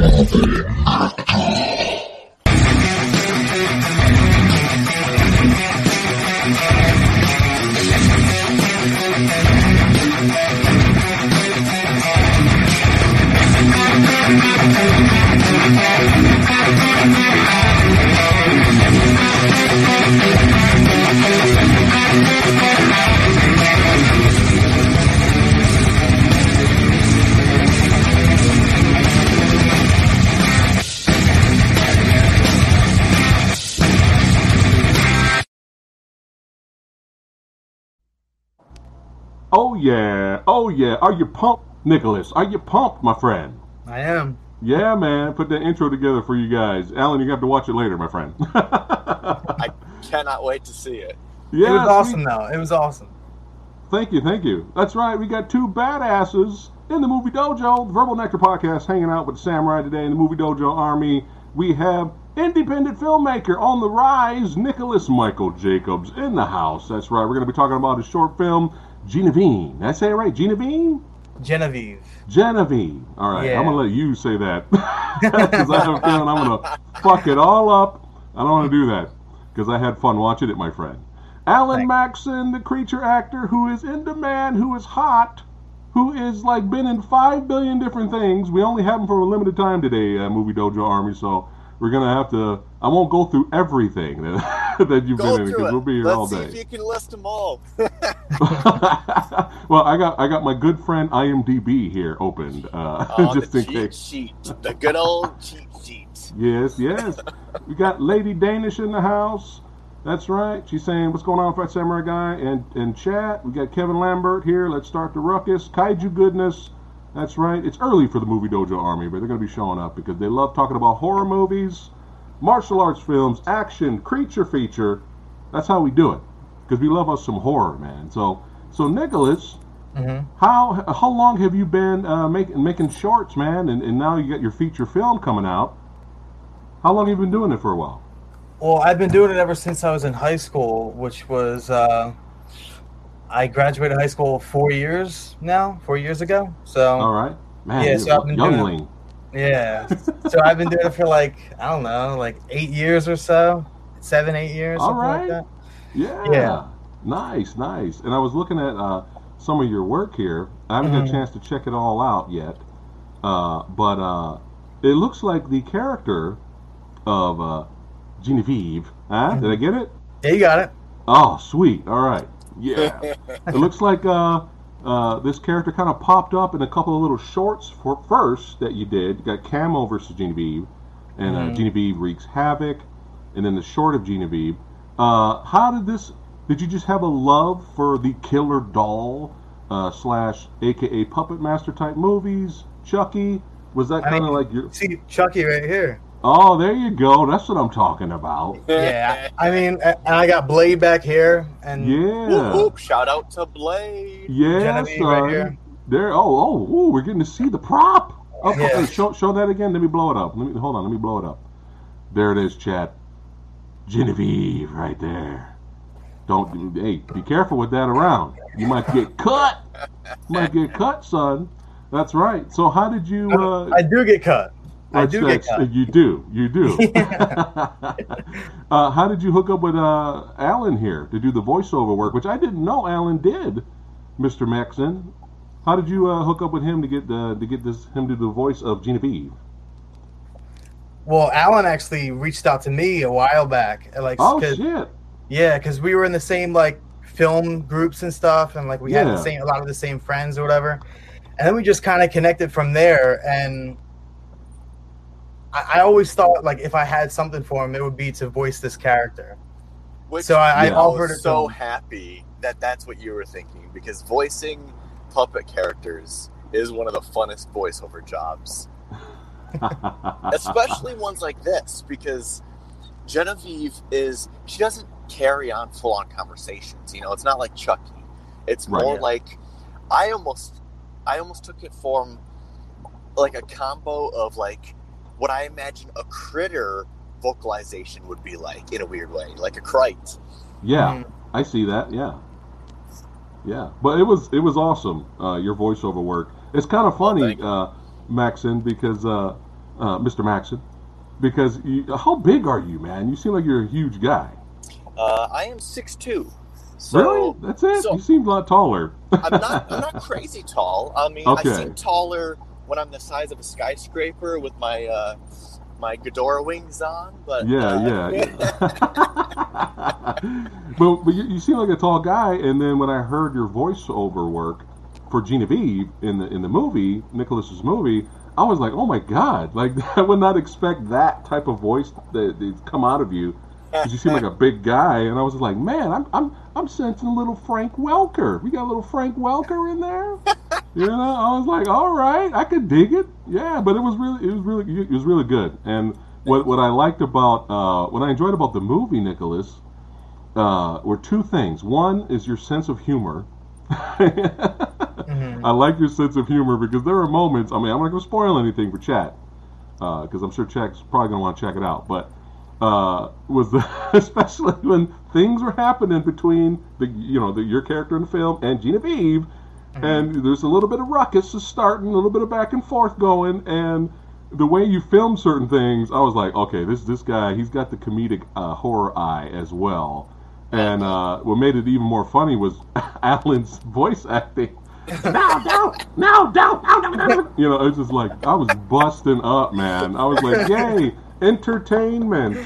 brother Oh yeah, oh yeah. Are you pumped, Nicholas? Are you pumped, my friend? I am. Yeah, man. Put that intro together for you guys. Alan, you have to watch it later, my friend. I cannot wait to see it. Yeah, it was awesome, though. It was awesome. Thank you, thank you. That's right. We got two badasses in the Movie Dojo, the Verbal Nectar podcast, hanging out with Samurai today in the Movie Dojo Army. We have independent filmmaker on the rise, Nicholas Michael Jacobs, in the house. That's right. We're going to be talking about his short film, Genevieve. Did I say it right? Genevieve? Genevieve. Genevieve. All right, yeah. I'm gonna let you say that because I have a feeling I'm gonna fuck it all up. I don't want to do that because I had fun watching it, my friend. Alan Thanks. Maxson, the creature actor who is in demand, who is hot, who is like been in five billion different things. We only have him for a limited time today, uh, Movie Dojo Army. So we're gonna have to. I won't go through everything that, that you've go been in because we'll be here Let's all day. See if you can list them all. well, I got I got my good friend IMDb here opened uh, oh, just in cheat case. Sheet, the good old cheat sheet. Yes, yes. we got Lady Danish in the house. That's right. She's saying, "What's going on, Phat Samurai Guy?" And and chat. We got Kevin Lambert here. Let's start the ruckus. Kaiju goodness. That's right. It's early for the Movie Dojo Army, but they're going to be showing up because they love talking about horror movies, martial arts films, action, creature feature. That's how we do it because we love us some horror, man. So, so Nicholas, mm-hmm. how how long have you been uh, making making shorts, man? And, and now you got your feature film coming out. How long have you been doing it for a while? Well, I've been doing it ever since I was in high school, which was uh, I graduated high school four years now, four years ago. So all right, man. Yeah, so I've been youngling. doing it, Yeah, so I've been doing it for like I don't know, like eight years or so, seven, eight years. All right. Like yeah. Yeah. Nice, nice. And I was looking at uh, some of your work here. I haven't Mm-hmm. had a chance to check it all out yet, uh, but uh, it looks like the character of uh, Genevieve. Huh? Did I get it? Yeah, you got it. Oh, sweet. All right. Yeah. it looks like uh, this character kind of popped up in a couple of little shorts for first that you did. You got Camo versus Genevieve, and uh, Mhm. Genevieve wreaks havoc, and then the short of Genevieve. Uh, how did this? Did you just have a love for the killer doll uh, slash AKA puppet master type movies? Chucky was that kind of like your? See Chucky right here. Oh, there you go. That's what I'm talking about. Yeah, I mean, and I got Blade back here, and Yeah. Whoop, whoop. Shout out to Blade. Yeah, Genevieve son. right here. There. Oh, oh, ooh, we're getting to see the prop. Oh, Yeah. okay, show, show that again. Let me blow it up. Let me hold on. Let me blow it up. There it is, chat. Genevieve, right there. Don't. Hey, be careful with that around. You might get cut. You might get cut, son. That's right. So, how did you? Uh, I do get cut. I do get that's- cut. You do. You do. uh, how did you hook up with uh, Alan here to do the voiceover work, which I didn't know Alan did, Mr. Maxson? How did you uh, hook up with him to get uh, to get this him to do the voice of Genevieve? Well, Alan actually reached out to me a while back, like, Oh 'cause- shit! yeah, because we were in the same like film groups and stuff, and like we had the same a lot of the same friends or whatever, and then we just kind of connected from there. And I, I always thought like if I had something for him, it would be to voice this character. Which So I, Yeah. I offered I it was to so him. happy that that's what you were thinking because voicing puppet characters is one of the funnest voiceover jobs, especially ones like this because Genevieve is she doesn't carry on full on conversations. You know, it's not like Chucky. It's Right. more like I almost I almost took it from like a combo of like what I imagine a critter vocalization would be like in a weird way, like a Crite. yeah, Mm. I see that. Yeah, yeah. But it was it was awesome. Uh, your voiceover work. It's kind of funny, thank you. uh, Maxson, because uh, uh, Mr. Maxson, because you, how big are you, man? You seem like you're a huge guy. Uh, I am six two. So really? That's it. so- you seem a lot taller. I'm not. I'm not crazy tall. I mean, Okay. I seem taller when I'm the size of a skyscraper with my uh, my Ghidorah wings on. But yeah, uh, yeah. but but you, you seem like a tall guy, and then when I heard your voiceover work for Genevieve in the in the movie, Nicholas's movie, I was like, oh my god! Like I would not expect that type of voice that that come out of you. 'Cause you seem like a big guy, and I was like, man, I'm I'm I'm sensing a little Frank Welker. We got a little Frank Welker in there. You know, I was like, all right, I could dig it. Yeah, but it was really it was really it was really good. And what what I liked about uh, what I enjoyed about the movie, Nicholas, uh, were two things. One is your sense of humor. Mhm. I like your sense of humor because there are moments. I mean, I'm not going to spoil anything for chat because I'm sure Chat's probably going to want to check it out. But uh, was the, especially when things were happening between the you know the, your character in the film and Genevieve, and there's a little bit of ruckus is starting, a little bit of back and forth going, and the way you film certain things, I was like, okay, this this guy, he's got the comedic uh, horror eye as well. And uh, what made it even more funny was Alan's voice acting. no, don't, no, don't, no, no, no. You know, it's just like I was busting up, man. I was like, yay, entertainment,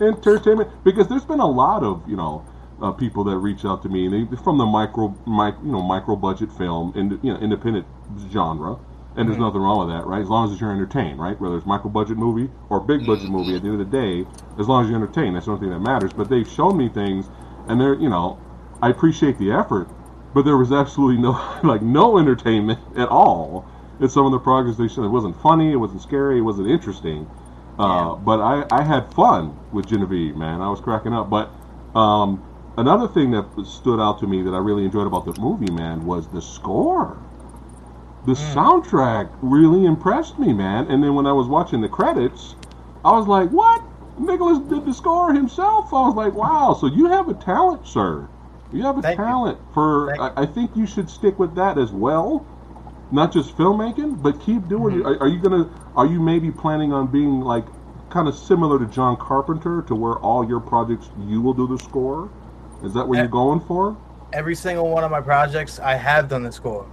entertainment. Because there's been a lot of, you know, uh, people that reach out to me and they, from the micro, mic, you know, micro budget film and you know, independent genre. And there's nothing wrong with that, right? As long as you're entertained, right? Whether it's micro budget movie or big budget movie, at the end of the day, as long as you're entertained, that's the only thing that matters. But they've shown me things, and they're, you know, I appreciate the effort, but there was absolutely no, like, no entertainment at all in some of the projects they showed. It wasn't funny, it wasn't scary, it wasn't interesting. Uh, but I, I had fun with Genevieve, man. I was cracking up. But um, another thing that stood out to me that I really enjoyed about the movie, man, was the score. The mm. soundtrack really impressed me, man. And then when I was watching the credits, I was like, "What? Nicholas did the score himself?" I was like, "Wow! So you have a talent, sir. You have a Thank you. talent for. I, I think you should stick with that as well, not just filmmaking, but keep doing mm-hmm. it. Are, are you gonna? Are you maybe planning on being like kind of similar to John Carpenter, to where all your projects you will do the score? Is that what Eh, you're going for? Every single one of my projects, I have done the score.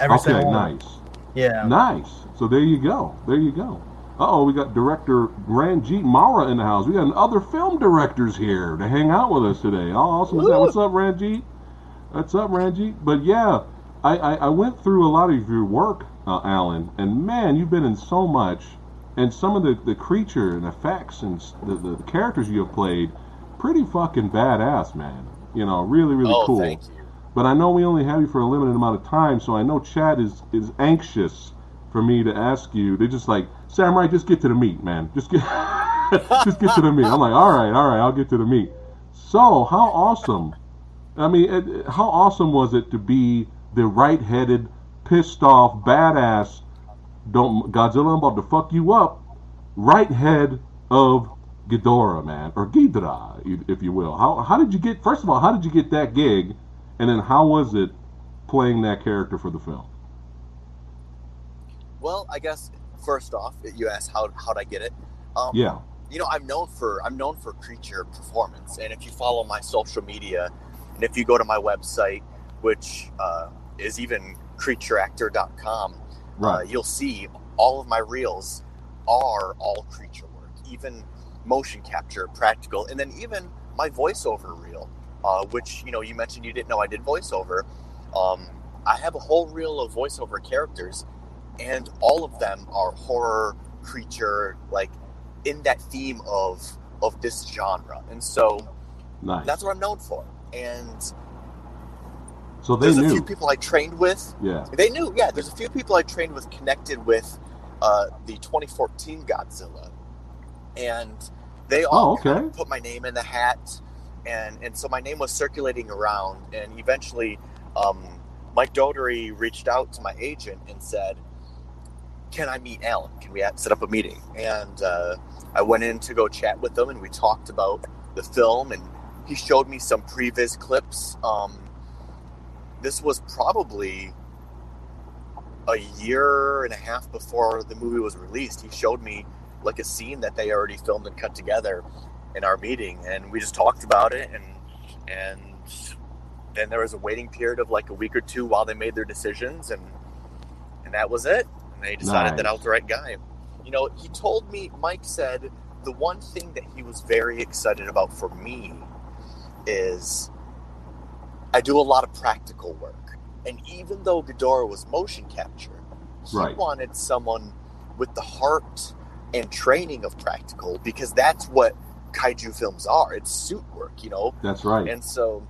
Every Okay, single one. nice. Yeah. Nice. So there you go. There you go. Uh oh, we got director Ranjit Mara in the house. We got other film directors here to hang out with us today. Oh, awesome. Is that- What's up, Ranjit? What's up, Ranjit? But yeah, I, I, I went through a lot of your work, uh, Alan, and man, you've been in so much. And some of the, the creature and effects and the, the characters you have played, pretty fucking badass, man. You know, really, really oh, cool. But I know we only have you for a limited amount of time, so I know Chad is is anxious for me to ask you. They're just like, Samurai, just get to the meat, man. Just get just get to the meat. I'm like, all right, all right, I'll get to the meat. So how awesome! I mean, it, how awesome was it to be the right-headed, pissed off, badass? Don't Godzilla, I'm about to fuck you up. Right head of Ghidorah, man, or Ghidra, if you will. How how did you get? First of all, how did you get that gig? And then how was it playing that character for the film? Well, I guess first off, you asked how how'd I get it? Um, Yeah. you know, I'm known for I'm known for creature performance, and if you follow my social media, and if you go to my website, which uh, is even creatureactor.com, uh, Right. you'll see all of my reels are all creature work, even motion capture, practical, and then even my voiceover reel, uh, which you know you mentioned you didn't know I did voiceover. Um, I have a whole reel of voiceover characters, and all of them are horror, creature, like in that theme of of this genre, and so nice. that's what I'm known for. And so they there's a few people I trained with Yeah. they knew, yeah. There's a few people I trained with connected with uh, the 2014 Godzilla, and they all Oh, okay. put my name in the hat, and and so my name was circulating around, and eventually, um, Mike Dougherty reached out to my agent and said, "Can I meet Alan? Can we set up a meeting?" And uh, I went in to go chat with them, and we talked about the film, and he showed me some previs clips. Um, this was probably a year and a half before the movie was released, he showed me like a scene that they already filmed and cut together in our meeting, and we just talked about it, and and then there was a waiting period of like a week or two while they made their decisions, and and that was it. And they decided that I was the right guy. You know, he told me. Mike said the one thing that he was very excited about for me is I do a lot of practical work. And even though Ghidorah was motion capture, he Right. wanted someone with the heart and training of practical because that's what kaiju films are. It's suit work, you know? That's right. And so,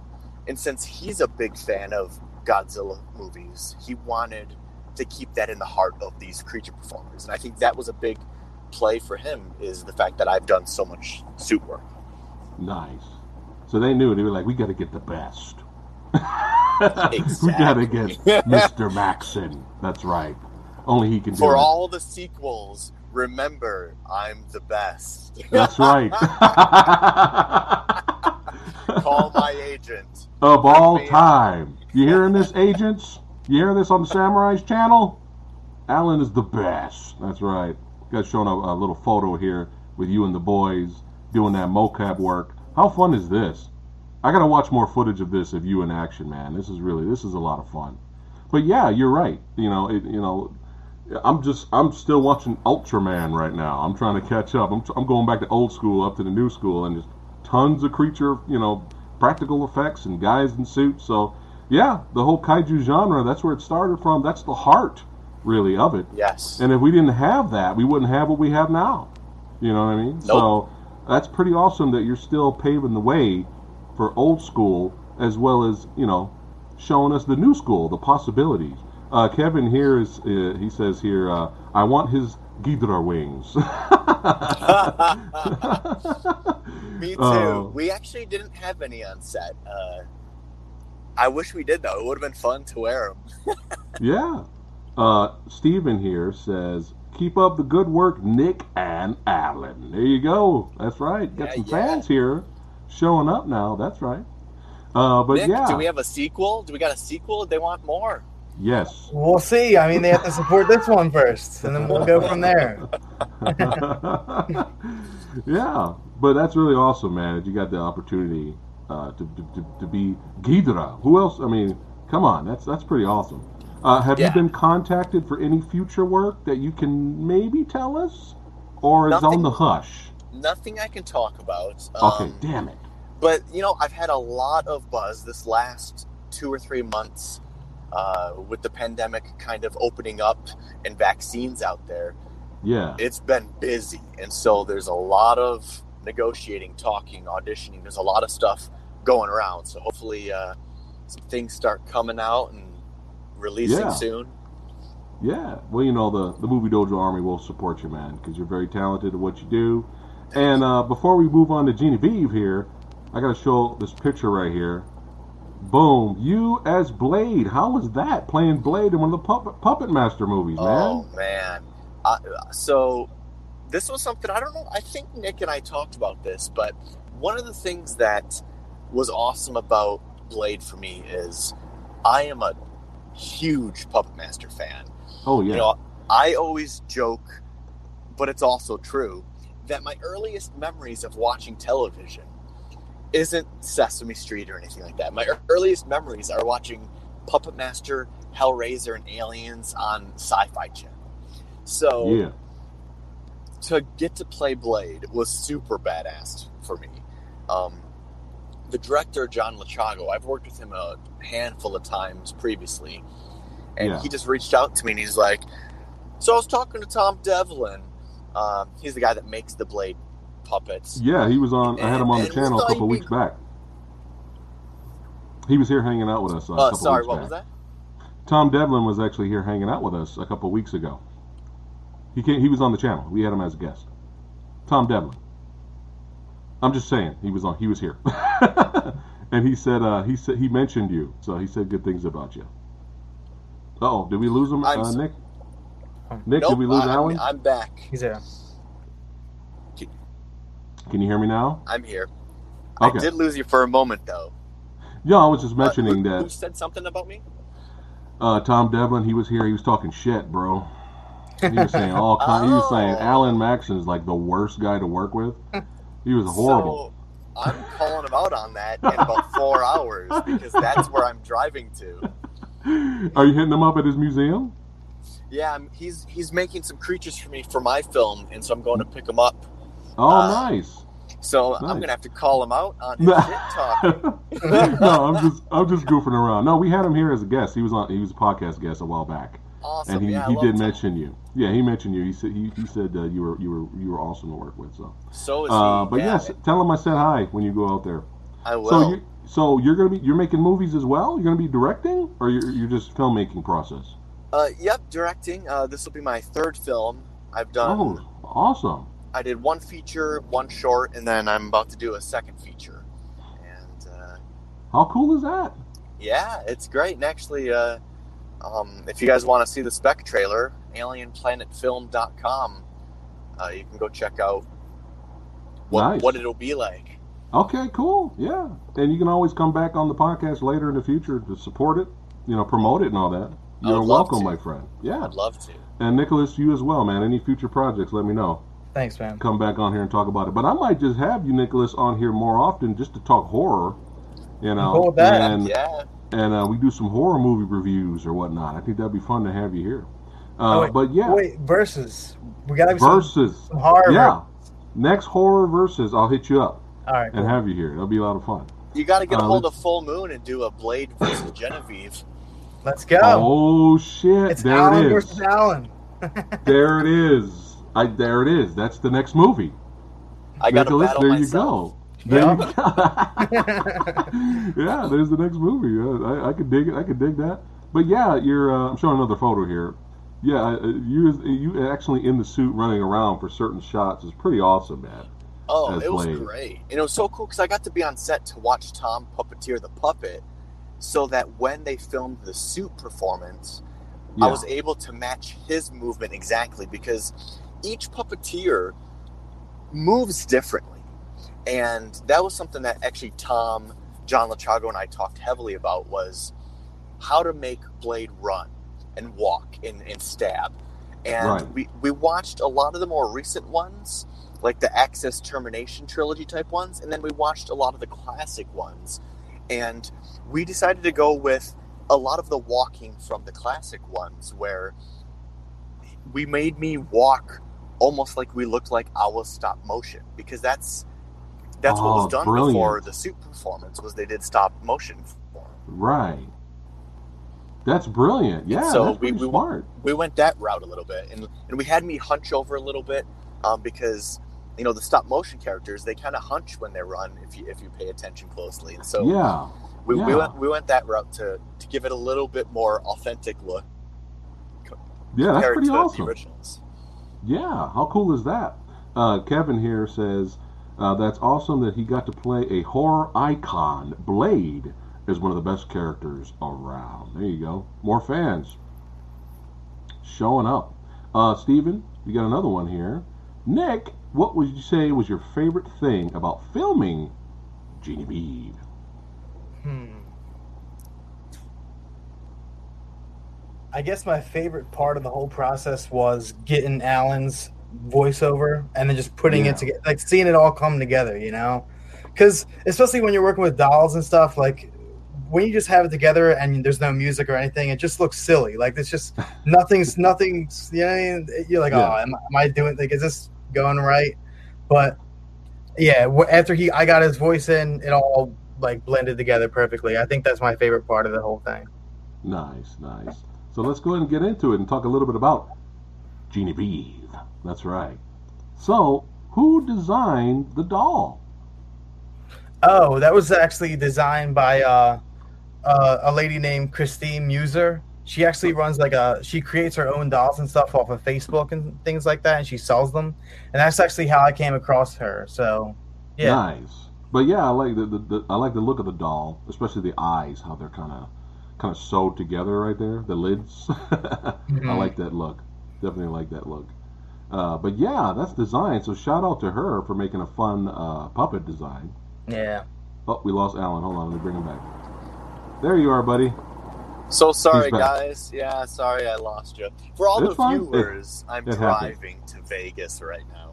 and since he's a big fan of Godzilla movies, he wanted to keep that in the heart of these creature performers. And I think that was a big play for him is the fact that I've done so much suit work. Nice. So they knew they were like, we got to get the best. we got to get Mr. Maxson. That's right. Only he can do For it. all the sequels, remember, I'm the best. That's right. Call my agent. of all time. You hearing this, agents? You hearing this on the Samurai's channel? Alan is the best. That's right. Got shown a, a little photo here with you and the boys doing that mocap work. How fun is this? I gotta watch more footage of this of you in action, man. This is really this is a lot of fun. But yeah, you're right. You know, it, you know, I'm just I'm still watching Ultraman right now. I'm trying to catch up. I'm, I'm going back to old school up to the new school and just tons of creature, you know, practical effects and guys in suits. So yeah, the whole kaiju genre, that's where it started from. That's the heart really of it. Yes. And if we didn't have that, we wouldn't have what we have now. You know what I mean? So that's pretty awesome that you're still paving the way for old school as well as, you know, showing us the new school, the possibilities. Uh, Kevin here is, uh, he says here, uh, I want his Ghidra wings. Me too. Oh. we actually didn't have any on set. Uh, I wish we did though. It would have been fun to wear them. Yeah. Uh, Steven here says, keep up the good work, Nick and Alan. There you go. That's right. Got Yeah, some yeah. fans here showing up now. That's right. Uh, but Nick, yeah. do we have a sequel? Do we got a sequel? They want more. Yes. We'll see. I mean, they have to support this one first, and then we'll go from there. yeah. But that's really awesome, man, that you got the opportunity uh, to, to, to, to be Ghidra. Who else? I mean, come on. That's, that's pretty awesome. Uh, have you been contacted for any future work that you can maybe tell us? Or is on the hush? Nothing I can talk about. Okay, Um, damn it. but you know, I've had a lot of buzz this last two or three months uh, with the pandemic kind of opening up and vaccines out there. Yeah. It's been busy, and so there's a lot of negotiating, talking, auditioning. There's a lot of stuff going around. So hopefully, uh, some things start coming out and releasing Yeah. soon. Yeah, well, you know, the, the Movie Dojo Army will support you, man, because you're very talented at what you do. And uh, before we move on to Genevieve here, I got to show this picture right here. Boom, you as Blade. How was that playing Blade in one of the Puppet, Puppet Master movies, man? Oh man? Uh, so this was something I don't know. I think Nick and I talked about this, but one of the things that was awesome about Blade for me is I am a huge Puppet Master fan. Oh, yeah. You know, I always joke, but it's also true that my earliest memories of watching television isn't Sesame Street or anything like that. My earliest memories are watching Puppet Master, Hellraiser, and Aliens on Sci-Fi Channel. So yeah. to get to play Blade was super badass for me. Um, the director John Lechago, I've worked with him a handful of times previously, and Yeah. he just reached out to me and he's like, "So I was talking to Tom Devlin. Um, he's the guy that makes the Blade puppets. Yeah, he was on, I had him on the And- and channel a couple he'd weeks back. He was here hanging out with us uh, a Uh, couple sorry, weeks what back. was that? Tom Devlin was actually here hanging out with us a couple weeks ago. He came, he was on the channel. We had him as a guest. Tom Devlin. I'm just saying he was on. He was here, and he said uh, he said he mentioned you. So he said good things about you. Oh, did we lose him, uh, Nick? Nick, nope, did we lose I, Alan? I'm, I'm back. He's there. Can you hear me now? I'm here. Okay. I did lose you for a moment though. Yeah, I was just Uh, mentioning who, who that said something about me? uh, Tom Devlin. He was here. He was talking shit, bro. He was saying all kind. He was saying Oh. Alan Maxson is like the worst guy to work with. He was horrible. So I'm calling him out on that in about four hours because that's where I'm driving to. Are you hitting him up at his museum? Yeah, he's he's making some creatures for me for my film, and so I'm going to pick him up. Oh, Uh, nice. So Nice. I'm gonna have to call him out on his shit no, I'm just I'm just goofing around. No, we had him here as a guest. He was on he was a podcast guest a while back, Awesome. and he, yeah, he did mention you. Yeah, he mentioned you. He said he, he said uh, you were you were you were awesome to work with. So, So is uh, he. but yeah, yes, tell him I said hi when you go out there. I will. So you so you're gonna be you're making movies as well. You're gonna be directing, or you're you're just filmmaking process. uh, yep, directing. Uh, this will be my third film. I've done. Oh, awesome. I did one feature, one short, and then I'm about to do a second feature. And uh, How cool is that? yeah, it's great. And actually, uh, um, if you guys want to see the spec trailer, alienplanetfilm.com, uh, you can go check out what, Nice. what it'll be like. Okay, cool. Yeah, and you can always come back on the podcast later in the future to support it, you know, promote it and all that. You're welcome, to. my friend. Yeah, I'd love to. and Nicholas, you as well, man. Any future projects, let me know. Thanks, man. Come back on here and talk about it. But I might just have you, Nicholas, on here more often just to talk horror. You know, Cool with that. and Yeah. and uh, we do some horror movie reviews or whatnot. I think that'd be fun to have you here. Uh, Oh, wait, but yeah, Wait, versus. We gotta be some, versus. some horror. Yeah, next horror versus, I'll hit you up All right. and have you here. It'll be a lot of fun. You got to get a Uh, hold of Full Moon and do a Blade versus Genevieve. Let's go. Oh shit! it's there Alan it is. versus Alan. There it is. I there it is. That's the next movie. I got to Nicholas, there myself. you go. There Yeah. you go. yeah, there's the next movie. Uh, I, I could dig it. I could dig that. But yeah, you're. Uh, I'm showing another photo here. Yeah, uh, you you actually in the suit running around for certain shots is pretty awesome, man. Oh, it was Blade. great. And it was so cool because I got to be on set to watch Tom puppeteer the puppet so that when they filmed the suit performance, Yeah. I was able to match his movement exactly because each puppeteer moves differently. And that was something that actually Tom, John Lechago, and I talked heavily about was how to make Blade run and walk and, and stab. And Right. we, we watched a lot of the more recent ones, like the Axis Termination trilogy type ones, and then we watched a lot of the classic ones. And we decided to go with a lot of the walking from the classic ones where we made me walk almost like we looked like our stop motion because that's that's what Oh, was done brilliant. before the suit performance was they did stop motion for. Right. That's brilliant. Yeah, so that's we- we- smart. we went that route a little bit and and we had me hunch over a little bit um, because you know the stop motion characters they kind of hunch when they run if you if you pay attention closely and so yeah. we, we went we went that route to to give it a little bit more authentic look Yeah, that's compared pretty to the awesome. originals Yeah, how cool is that? Uh, Kevin here says uh, that's awesome that he got to play a horror icon. Blade is one of the best characters around. There you go. More fans showing up. Uh, Steven, you got another one here. Nick, what would you say was your favorite thing about filming Genevieve? Hmm. I guess my favorite part of the whole process was getting Alan's voiceover and then just putting Yeah. it together, like seeing it all come together, you know? Because especially when you're working with dolls and stuff, like when you just have it together and there's no music or anything, it just looks silly. Like it's just nothing's nothing's. you know I mean? you're like, Yeah. oh, am, am I doing? Like, is this going right? But yeah, after he, I got his voice in, it all like blended together perfectly. I think that's my favorite part of the whole thing. Nice, nice. So let's go ahead and get into it and talk a little bit about Genevieve. That's right. So, who designed the doll? Oh, that was actually designed by uh, uh, a lady named Christine Muser. She actually runs like a she creates her own dolls and stuff off of Facebook and things like that, and she sells them. And that's actually how I came across her. So, yeah, Nice. But yeah, I like the, the, the I like the look of the doll, especially the eyes, how they're kind of kind of sewed together right there, the lids. I Mhm. like that look. Definitely like that look. Uh, but yeah, that's design. So shout out to her for making a fun uh, puppet design. yeah. Oh, we lost Alan. Hold on, let me bring him back. There you are, buddy. So sorry, guys. Yeah, sorry I lost you. For all It's the fine. viewers, I'm it happens. driving to Vegas right now.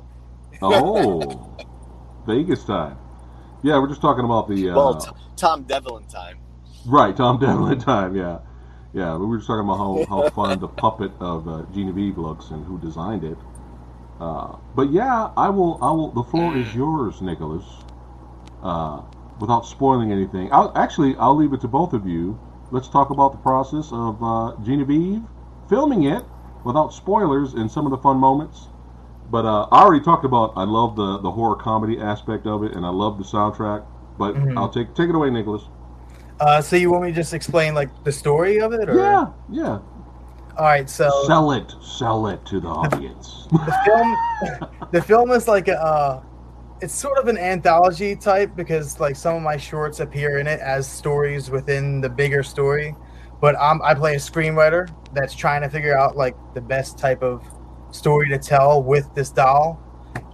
Oh, Vegas time. Yeah, we're just talking about the uh, Well, t- Tom Devlin time. Right Tom Devlin time. Yeah, yeah. We were just talking about how, how fun the puppet of uh, Genevieve looks and who designed it. Uh, but yeah, I will. I will. The floor is yours, Nicholas. Uh, without spoiling anything, I'll actually I'll leave it to both of you. Let's talk about the process of uh, Genevieve filming it without spoilers and some of the fun moments. But uh, I already talked about I love the the horror comedy aspect of it, and I love the soundtrack. But Mhm. I'll take take it away, Nicholas. Uh, so you want me to just explain like the story of it, or Yeah, yeah. All right, so Sell it, sell it to the audience. the film, the film is like a, uh, it's sort of an anthology type because like some of my shorts appear in it as stories within the bigger story, but um, I play a screenwriter that's trying to figure out like the best type of story to tell with this doll,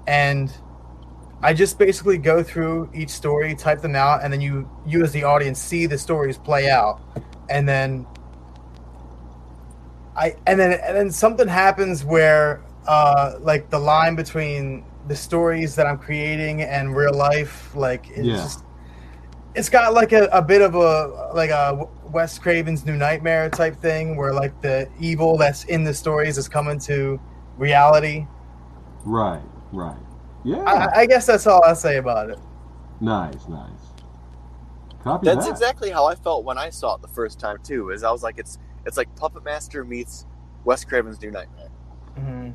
and I just basically go through each story, type them out, and then you you as the audience see the stories play out, and then I and then and then something happens where uh like the line between the stories that I'm creating and real life like it's Yeah. just it's got like a, a bit of a like a Wes Craven's New Nightmare type thing where like the evil that's in the stories is coming to reality. right, right. Yeah, I, I guess that's all I'll say about it. nice, nice. Copy That's that. exactly how I felt when I saw it the first time too. Is I was like, it's it's like Puppet Master meets Wes Craven's New Nightmare. Mhm.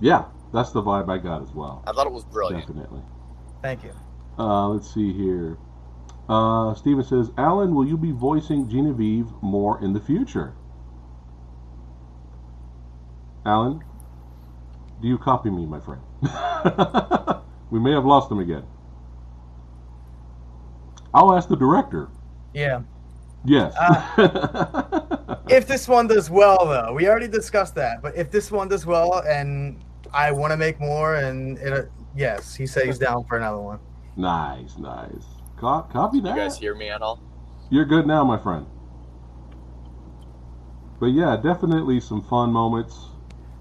yeah, that's the vibe I got as well. I thought it was brilliant. Definitely. Thank you. Uh, let's see here. Uh, Steven says, Alan, will you be voicing Genevieve more in the future? Alan, do you copy me, my friend? we may have lost him again. I'll ask the director. Yeah. Yes. Uh, if this one does well, though, we already discussed that. But if this one does well, and I want to make more, and it, uh, yes, he said he's down for another one. nice, nice. Co- copy You guys hear me at all? You're good now, my friend. But yeah, definitely some fun moments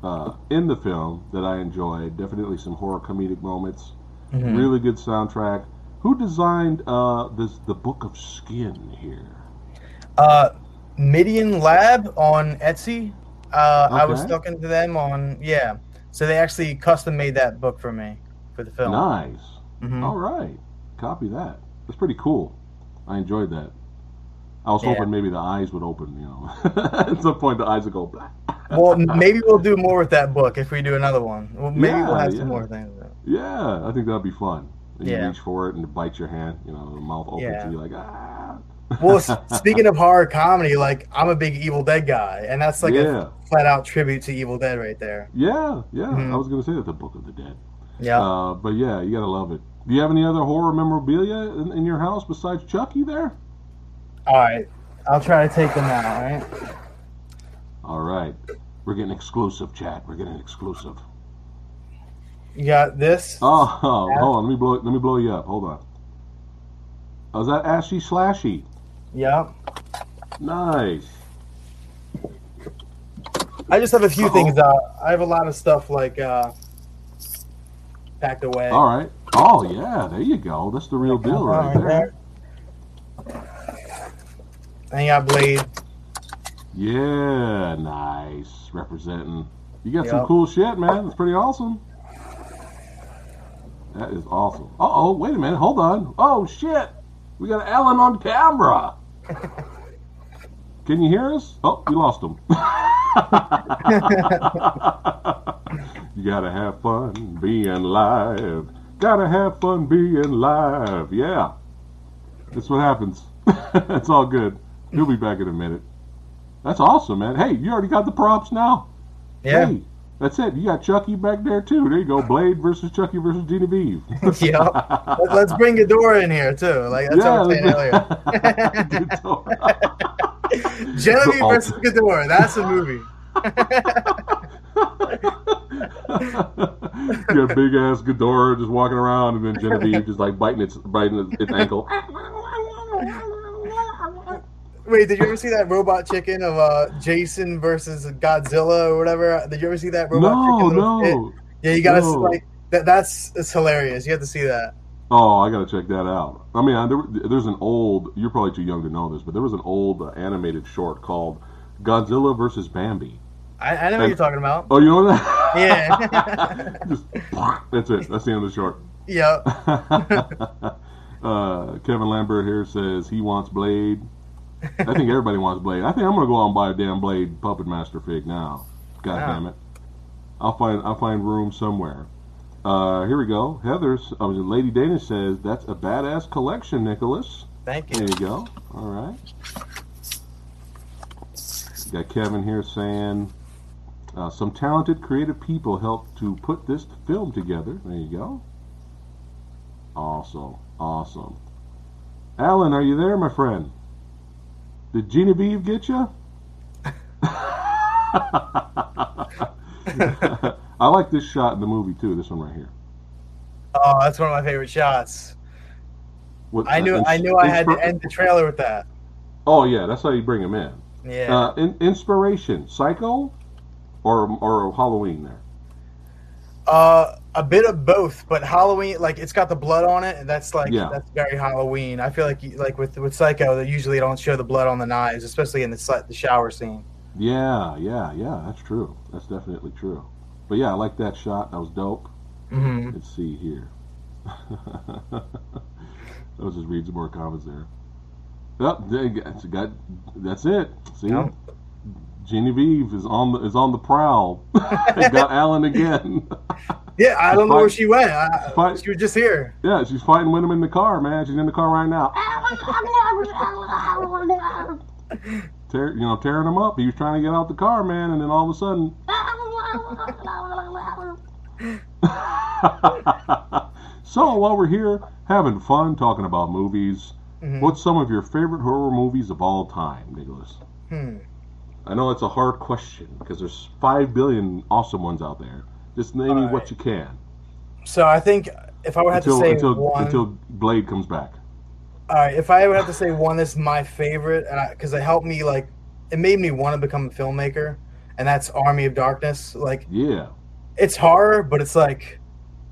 uh, in the film that I enjoyed. Definitely some horror comedic moments. Mhm. Really good soundtrack. Who designed uh, this the Book of Skin here? Uh, Midian Lab on Etsy. Uh, I was talking to them on yeah. So they actually custom made that book for me for the film. Nice. Mhm. All right, copy that. That's pretty cool. I enjoyed that. I was Yeah. hoping maybe the eyes would open. You know, at some point the eyes would go black. Well, maybe we'll do more with that book if we do another one. Well, maybe we'll have yeah. some more things. Yeah, I think that'd be fun. And Yeah. You reach for it and it bites your hand. You know, the mouth opens Yeah. and you're like, ah. Well, speaking of horror comedy, like I'm a big Evil Dead guy, and that's like yeah, a flat out tribute to Evil Dead right there. yeah, yeah. Mhm. I was gonna say that the Book of the Dead. Yeah. Uh, but yeah, you gotta love it. Do you have any other horror memorabilia in, in your house besides Chucky there? All right, I'll try to take them out. All right. All right, we're getting exclusive, chat. We're getting exclusive. You got this. Oh, hold on. Let me blow. Let me blow you up. Hold on. Oh, is that Ashy Slashy? Yep. Nice. I just have a few Uh-oh. things out. I have a lot of stuff like uh, packed away. All right. Oh yeah, there you go. That's the real deal right there. And you got Blade. Yeah, nice. Representing. You got some cool shit, man. That's pretty awesome. That is awesome. Uh oh, wait a minute. Hold on. Oh shit. We got Alan on camera. Can you hear us? Oh, we lost him. you gotta have fun being live. Gotta have fun being live. Yeah. That's what happens. it's all good. He'll be back in a minute. That's awesome, man. Hey, you already got the props now. Yeah. Hey, that's it. You got Chucky back there too. There you go. Blade versus Chucky versus Genevieve. Let- Let's bring Ghidorah in here too. Like that's what I was saying earlier. Genevieve Oh. versus Ghidorah. That's a movie. you got big ass Ghidorah just walking around, and then Genevieve just like biting its biting its, its ankle. Wait, did you ever see that robot chicken of uh, Jason versus Godzilla or whatever? Did you ever see that robot no, chicken? kid? no. Yeah, you gotta No. like that. That's it's hilarious. You have to see that. Oh, I gotta check that out. I mean, I, there, there's an old. You're probably too young to know this, but there was an old uh, animated short called Godzilla versus Bambi. I, I know what you're talking about. Oh, you know that? Yeah. Just that's it. That's the end of the short. Yeah. uh, Kevin Lambert here says he wants Blade. I think everybody wants Blade. I think I'm gonna go out and buy a damn Blade Puppet Master fig now. God Yeah. damn it! I'll find I'll find room somewhere. Uh, here we go. Heather's uh, Lady Danish says that's a badass collection, Nicholas. Thank you. There you. you go. All right. Got Kevin here saying uh, some talented, creative people helped to put this film together. There you go. Awesome. Awesome. Alan, are you there, my friend? Did Genevieve get you? I like this shot in the movie too. This one right here. Oh, that's one of my favorite shots. What, I knew uh, I knew I had to end the trailer with that. Oh yeah, that's how you bring him in. Yeah. Uh, in, inspiration, Psycho, or or Halloween there. Uh, a bit of both, but Halloween, like it's got the blood on it, and that's like Yeah. that's very Halloween. I feel like like with with Psycho, they usually don't show the blood on the knives, especially in the the shower scene. Yeah, yeah, yeah. That's true. That's definitely true. But yeah, I like that shot. That was dope. hmm Let's see here. Let's just read some more comments there. Oh, they got, got that's it. See, Yep. Genevieve is on the is on the prowl. They got Alan again. Yeah, I don't know where she went. I, fight- she was just here. yeah, she's fighting with him in the car, man. She's in the car right now. Tear, you know, tearing him up. He was trying to get out the car, man, and then all of a sudden. so while we're here having fun talking about movies, Mhm. what's some of your favorite horror movies of all time, Nicholas? Hmm. I know it's a hard question because there's five billion awesome ones out there. Just name me All what you can So I think if I would have until to say until one, until Blade comes back. all right, if I would have to say one that's my favorite, because it helped me like it made me want to become a filmmaker, and that's Army of Darkness. Like Yeah, it's horror, but it's like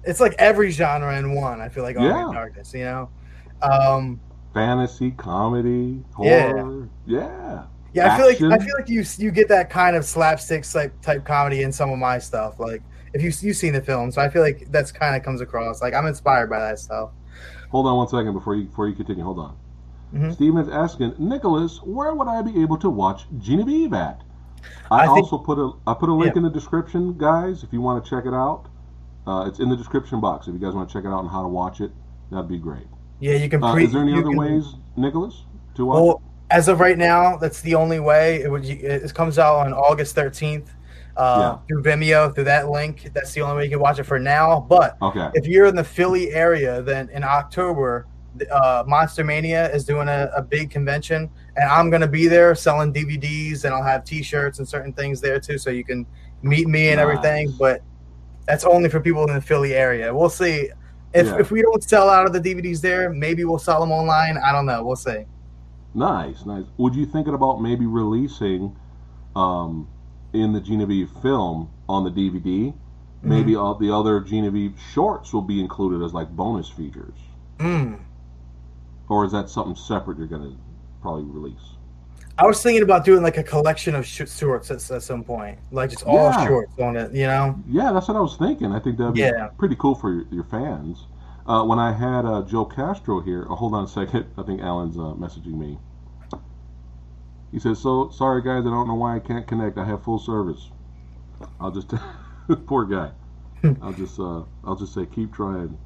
it's like every genre in one. I feel like Army Yeah. of Darkness, you know. Um, fantasy, comedy, Yeah. horror. Yeah, yeah, I feel like I feel like you you get that kind of slapstick type type comedy in some of my stuff. Like if you you've seen the film, so I feel like that's kind of comes across. Like I'm inspired by that stuff. Hold on one second before you before you continue. Hold on. Mhm. Steven's asking Nicholas, where would I be able to watch Genevieve at? I, I think- also put a I put a link Yeah. in the description, guys. If you want to check it out, uh, it's in the description box. If you guys want to check it out and how to watch it, that'd be great. Yeah, you can. Uh, Pre- is there any other can- ways, Nicholas, to watch? Well, as of right now, that's the only way. It would. It comes out on August thirteenth uh, through Vimeo through that link. That's the only way you can watch it for now. But? Okay. if you're in the Philly area, then in October, uh, Monster Mania is doing a, a big convention, and I'm going to be there selling DVDs, and I'll have T-shirts and certain things there too, so you can meet me and everything. But that's only for people in the Philly area. We'll see. If, Yeah. if we don't sell out of the DVDs there, maybe we'll sell them online. I don't know. We'll see. Nice, nice. Would you thinking about maybe releasing um, in the Genevieve film on the DVD? Maybe Mm-hmm. all the other Genevieve shorts will be included as like bonus features, Mm. or is that something separate you're gonna probably release? I was thinking about doing like a collection of sh- shorts at, at some point, like just all Yeah. shorts on it. You know? Yeah, that's what I was thinking. I think that'd be Yeah. pretty cool for your, your fans. Uh, when I had uh, Joe Castro here, oh, hold on a second. I think Alan's uh, messaging me. He says, "So sorry, guys. I don't know why I can't connect. I have full service. I'll just poor guy. I'll just uh, I'll just say keep trying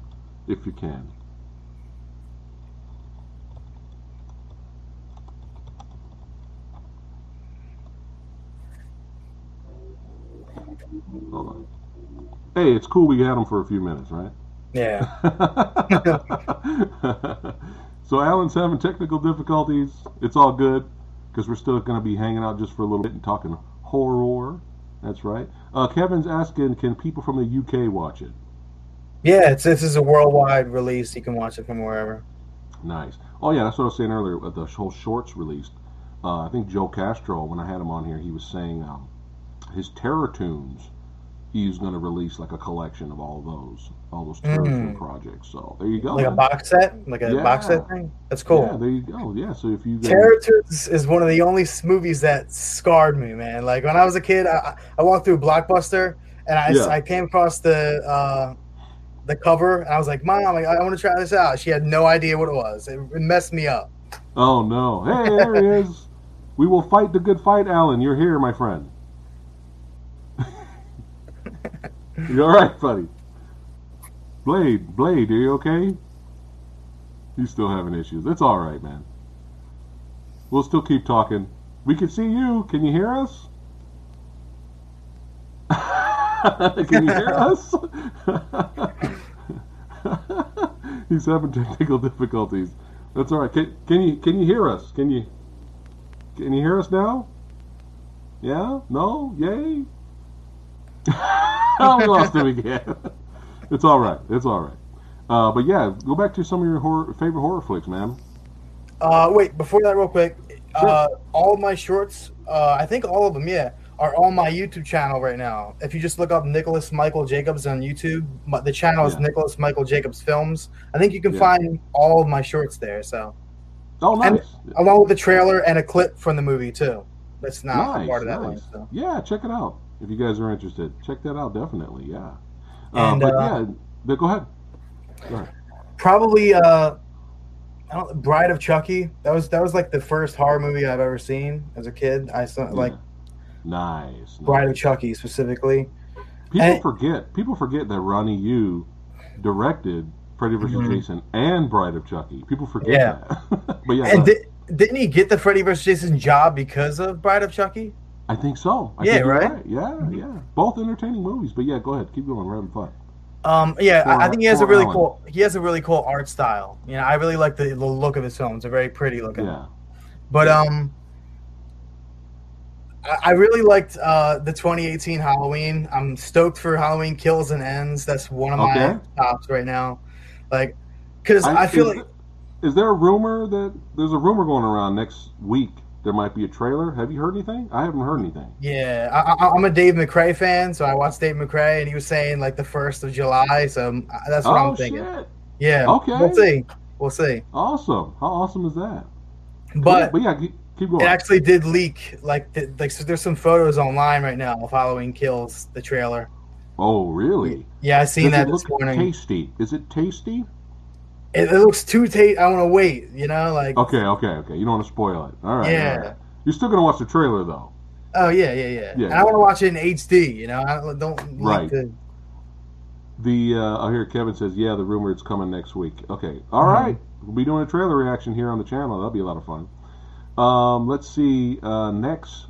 if you can." Hold on. Hey, it's cool we had him for a few minutes, right? Yeah. so Alan's having technical difficulties. It's all good because we're still going to be hanging out just for a little bit and talking horror. That's right. Uh, Kevin's asking, can people from the UK watch it? Yeah, it's this is a worldwide release. You can watch it from wherever. Nice. Oh yeah, that's what I was saying earlier. with The whole shorts released. uh, I think Joe Castro, when I had him on here, he was saying um, his Terror Tunes, he's going to release like a collection of all those, all those Terror Tune Mm. projects. So there you go. Like a box set, like a box set thing. That's cool. Yeah, there you go. Yeah, so if you guys, Terror is one of the only movies that scarred me, man. Like when I was a kid, I, I walked through Blockbuster and I, Yeah. I came across the uh, the cover and I was like, "Mom, I, I want to try this out." She had no idea what it was. It, it messed me up. oh no, hey, there he is. We will fight the good fight, Alan. You're here, my friend. You're all right, buddy? Blade, Blade, are you okay? He's still having issues. It's all right, man. We'll still keep talking. We can see you. Can you hear us? can you hear us? He's having technical difficulties. That's all right. Can, can you can you hear us? Can you can you hear us now? Yeah? No? Yay? we lost him again. It's all right. It's all right. Uh, but yeah, go back to some of your horror, favorite horror flicks, man. Uh, wait, before that, real quick, uh, all of my shorts, uh, I think all of them, yeah, are on my YouTube channel right now. If you just look up Nicholas Michael Jacobs on YouTube, my, the channel is Yeah. Nicholas Michael Jacobs Films. I think you can Yeah. find all of my shorts there. So, Oh, And- nice. along with the trailer and a clip from the movie too. That's not Nice, part of that nice. list. So. Yeah, check it out if you guys are interested. Check that out definitely. Yeah. Uh, And, but uh, yeah, but go ahead. Go ahead. Probably, uh, I don't, Bride of Chucky. That was that was like the first horror movie I've ever seen as a kid. I saw like Yeah. nice. nice. Bride of Chucky specifically. People and- forget. People forget that Ronnie Yu directed Freddy vs. Mhm. Jason and Bride of Chucky. People forget Yeah. that. but yeah, And di- didn't he get the Freddy vs. Jason job because of Bride of Chucky? I think so. I Yeah, think you're right? Yeah, yeah. Both entertaining movies. But yeah, go ahead. Keep going. We're having fun. Um, yeah, I, I think he has a really Alan. cool. He has a really cool art style. You know, I really like the, the look of his films. They're very pretty looking. Yeah. But um, I, I really liked uh the 2018 Halloween. I'm stoked for Halloween Kills and Ends. That's one of Okay. my tops right now. Like, because I, feel is like is there a rumor that there's a rumor going around next week there might be a trailer? Have you heard anything? I haven't heard anything. yeah, I, I, I'm a Dave McRae fan, so I watched Dave McRae, and he was saying like the first of July. So um, that's what oh I'm thinking. shit! Yeah. Okay. We'll see. We'll see. Awesome. How awesome is that? But but yeah, keep, keep going. It actually did leak. Like, the, like so there's some photos online right now following Kills, the trailer. oh really? Yeah, I seen Does that it this look morning. tasty? Is it tasty? It, it looks too tate. I want to wait. You know, like. Okay, okay, okay. You don't want to spoil it. All right. Yeah. all right. You're still gonna watch the trailer though. Oh yeah, yeah, yeah. Yeah, And I want to watch it in HD. You know, I don't, don't Right. like to. The uh, I hear Kevin says, yeah, the rumor it's coming next week. Okay, all Mhm. right. We'll be doing a trailer reaction here on the channel. That'll be a lot of fun. Um, let's see. Uh, next,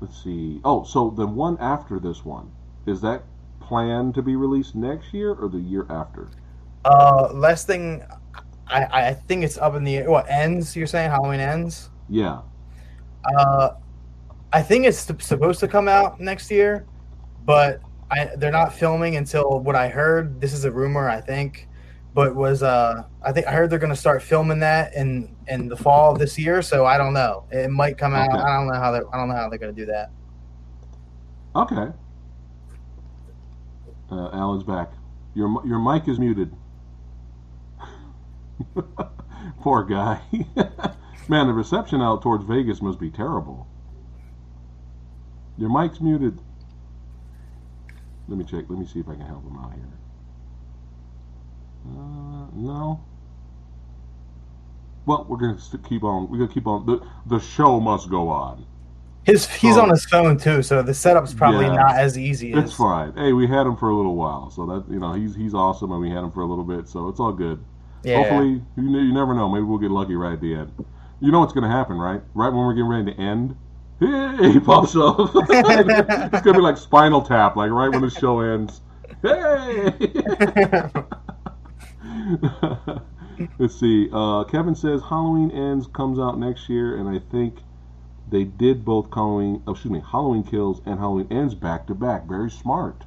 let's see. Oh, so the one after this one is that planned to be released next year or the year after? Uh, last thing, I I think it's up in the air. What ends? You're saying Halloween ends? Yeah. Uh, I think it's supposed to come out next year, but I, they're not filming until what I heard. This is a rumor, I think, but was uh, I think I heard they're going to start filming that in in the fall of this year. So I don't know. It might come out. Okay. I don't know how they I don't know how they're going to do that. Okay. Uh, Alan's back. Your your mic is muted. Poor guy. Man, the reception out towards Vegas must be terrible. Your mic's muted. Let me check. Let me see if I can help him out here. Uh, no. Well, we're gonna st- keep on. We're gonna keep on. The the show must go on. His he's So- on his phone too, so the setup's probably Yeah. not as easy as It's fine. Hey, we had him for a little while, so that you know he's he's awesome, and we had him for a little bit, so it's all good. Yeah. Hopefully, you, you never know. Maybe we'll get lucky right at the end. You know what's going to happen, right? Right when we're getting ready to end, hey, he pops up. it's going to be like Spinal Tap, like right when the show ends. Hey. Let's see. Uh, Kevin says Halloween Ends comes out next year, and I think they did both Halloween. Oh, excuse me, Halloween Kills and Halloween Ends back to back. Very smart.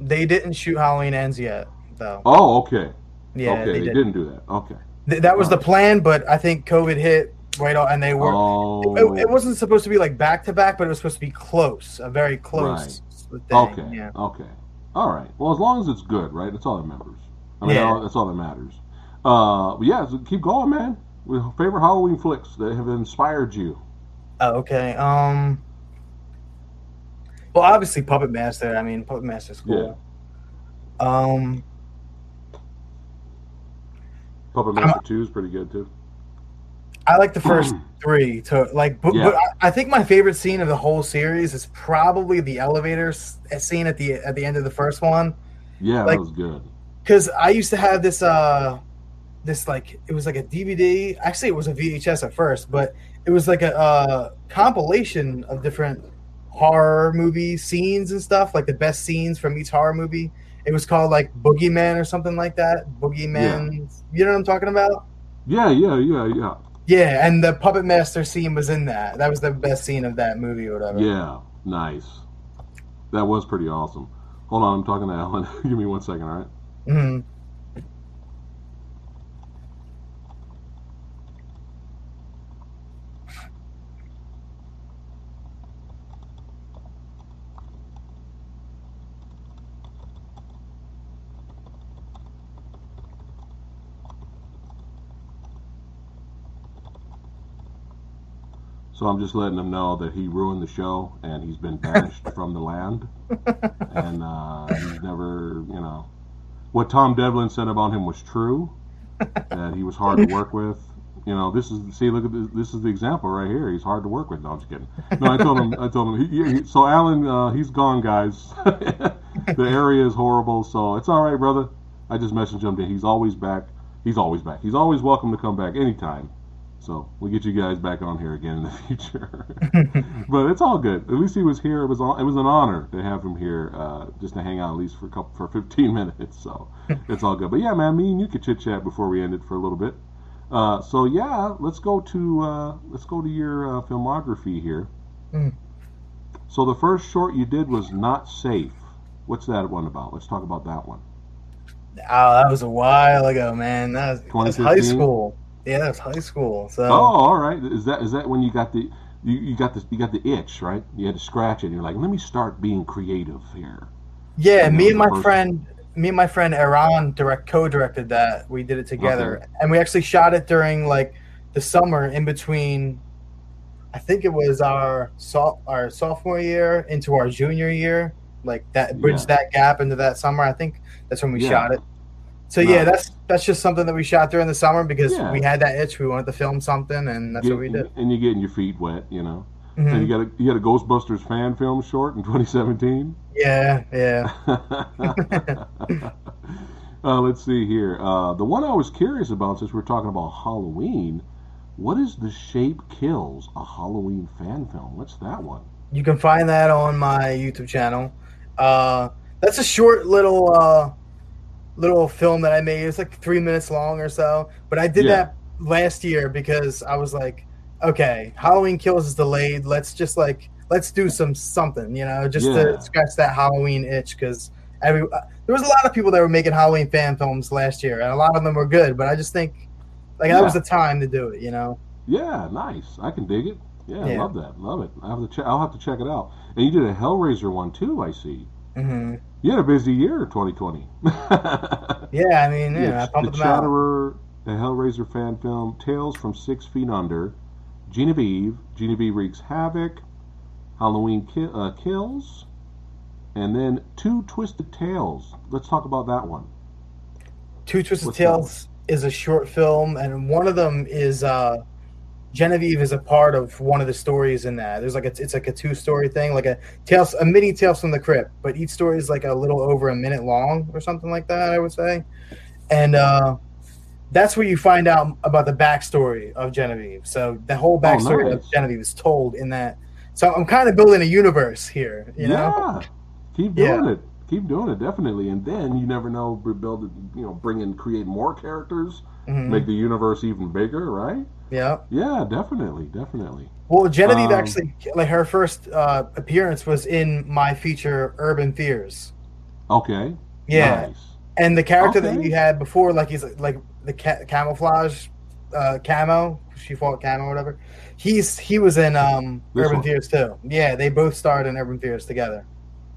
They didn't shoot Halloween ends yet, though. Oh, okay. Yeah, okay, they they, did. didn't do that. Okay. Th- that was the plan, but I think COVID hit right on, and they were. Oh, It, it wasn't supposed to be like back to back, but it was supposed to be close, a very close thing. okay. Yeah. Okay. All right. Well, as long as it's good, right? That's all that matters. I mean, Yeah. all- that's all that matters. Uh, but yeah, so keep going, man. With favorite Halloween flicks that have inspired you. Oh, okay. Um. Well, obviously, Puppet Master. I mean, Puppet Master's cool. Um. Puppet Master Two is pretty good too. I like the first three. To like, but, Yeah. but I- I think my favorite scene of the whole series is probably the elevator scene at the at the end of the first one. Yeah, Like- that was good. because I used to have this uh this like it was like a DVD. Actually, it was a VHS at first, but it was like a uh, compilation of different horror movie scenes and stuff, like the best scenes from each horror movie. It was called like Boogeyman or something like that. Boogeyman, you know what I'm talking about? Yeah, yeah, yeah, yeah, Yeah, and the Puppet Master scene was in that. That was the best scene of that movie or whatever. yeah. Nice. That was pretty awesome. Hold on, I'm talking to Alan. Give me one second, all right? hmm So I'm just letting him know that he ruined the show and he's been banished from the land. And uh, he's never, you know, what Tom Devlin said about him was true. That he was hard to work with. You know, this is see, look at this. This is the example right here. He's hard to work with. No, I'm just kidding. No, I told him. I told him. He, he, so Alan, uh, he's gone, guys. the area is horrible, so it's all right, brother. I just messaged him that he's always back. He's always back. He's always welcome to come back anytime. So we'll get you guys back on here again in the future. but it's all good. At least he was here. It was all, it was an honor to have him here, uh, just to hang out at least for a couple for 15 minutes. So it's all good. But yeah, man, me and you could chit chat before we end it for a little bit. Uh, so yeah, let's go to uh, let's go to your uh, filmography here. Mm. So the first short you did was not safe. What's that one about? Let's talk about that one. Oh, that was a while ago, man. That was, that was high school. Yeah, that was high school. So Oh, all right. Is that is that when you got the you, you got this you got the itch, right? You had to scratch it. And you're like, let me start being creative here. yeah, me and my first- friend, me and my friend Aaron direct co-directed that. We did it together, and we actually shot it during like the summer in between. I think it was our so, our sophomore year into our junior year, like that bridged that gap into that summer. I think that's when we Yeah. shot it. So yeah, that's that's just something that we shot during the summer because Yeah. we had that itch. We wanted to film something, and that's what we did. And you're getting your feet wet, you know. Mhm. And you got a you got a Ghostbusters fan film short in 2017. Yeah, yeah. uh, let's see here. Uh, the one I was curious about, since we're talking about Halloween, what is the Shape Kills, a Halloween fan film? What's that one? You can find that on my YouTube channel. Uh, that's a short little uh, little film that I made. It's like three minutes long or so. But I did Yeah. that last year because I was like, okay, Halloween Kills is delayed. Let's just like let's do some something, you know, just Yeah. to scratch that Halloween itch because every uh, there was a lot of people that were making Halloween fan films last year, and a lot of them were good. But I just think like that was the time to do it, you know. Yeah, nice. I can dig it. Yeah, I Yeah. love that. Love it. I have to check. I'll have to check it out. And you did a Hellraiser one too. I see. Hmm You had a busy year, 2020. Yeah, I mean, yeah, Yeah, I the them out. Chatterer, the Hellraiser fan film, Tales from Six Feet Under, Genevieve, Genevieve Wreaks Havoc, Halloween Ki- uh, Kills, and then Two Twisted Tales. Let's talk about that one. Two Twisted What's Tales is a short film, and one of them is uh, Genevieve is a part of one of the stories in that. There's like a, it's like a two story thing, like a tales, a mini Tales from the Crypt, but each story is like a little over a minute long or something like that. I would say, and uh, that's where you find out about the backstory of Genevieve. So the whole backstory Oh, nice. of Genevieve is told in that. So I'm kind of building a universe here, you know. yeah, keep doing it. Keep doing it, definitely. And then you never know, build, you know, bring in, create more characters, Mhm. make the universe even bigger, right? Yeah. Yeah, definitely, definitely. Well, Genevieve Um, actually, like her first uh, appearance was in my feature Urban Fears. Okay. Yeah, Nice. and the character that Okay. you had before, like he's like the ca- camouflage uh, Camo. She fought Camo, or whatever. He's he was in um, This Urban one. Fears too. Yeah, they both starred in Urban Fears together.